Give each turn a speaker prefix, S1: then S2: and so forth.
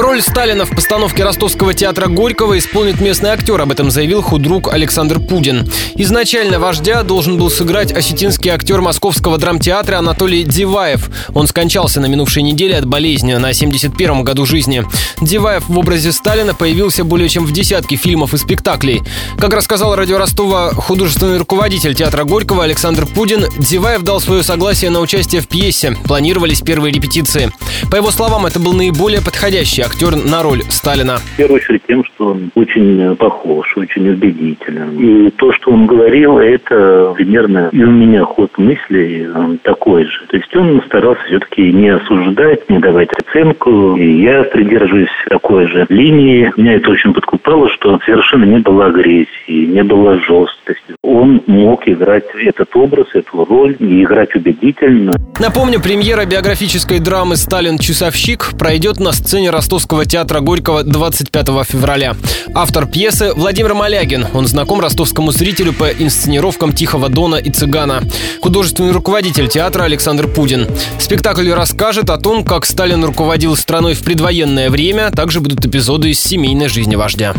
S1: Роль Сталина в постановке ростовского театра Горького исполнит местный актер, об этом заявил худрук Александр Пудин. Изначально вождя должен был сыграть осетинский актер московского драмтеатра Анатолий Диваев. Он скончался на минувшей неделе от болезни на 71-м году жизни. Диваев в образе Сталина появился более чем в десятке фильмов и спектаклей. Как рассказал радио Ростова художественный руководитель театра Горького Александр Пудин, Диваев дал свое согласие на участие в пьесе. Планировались первые репетиции. По его словам, это был наиболее подходящий актер на роль Сталина?
S2: В первую очередь тем, что он очень похож, очень убедителен. И то, что он говорил, это примерно и у меня ход мысли такой же. То есть он старался все-таки не осуждать, не давать оценку. И я придерживаюсь такой же линии. Меня это очень подкупало, что совершенно не было агрессии, не было жесткости. Он мог играть этот образ, эту роль и играть убедительно.
S1: Напомню, премьера биографической драмы «Сталин. Часовщик» пройдет на сцене Ростовского театра Горького 25 февраля. Автор пьесы Владимир Малягин. Он знаком ростовскому зрителю по инсценировкам «Тихого дона» и «Цыгана». Художественный руководитель театра Александр Пудин. Спектакль расскажет о том, как Сталин руководил страной в предвоенное время. Также будут эпизоды из семейной жизни вождя.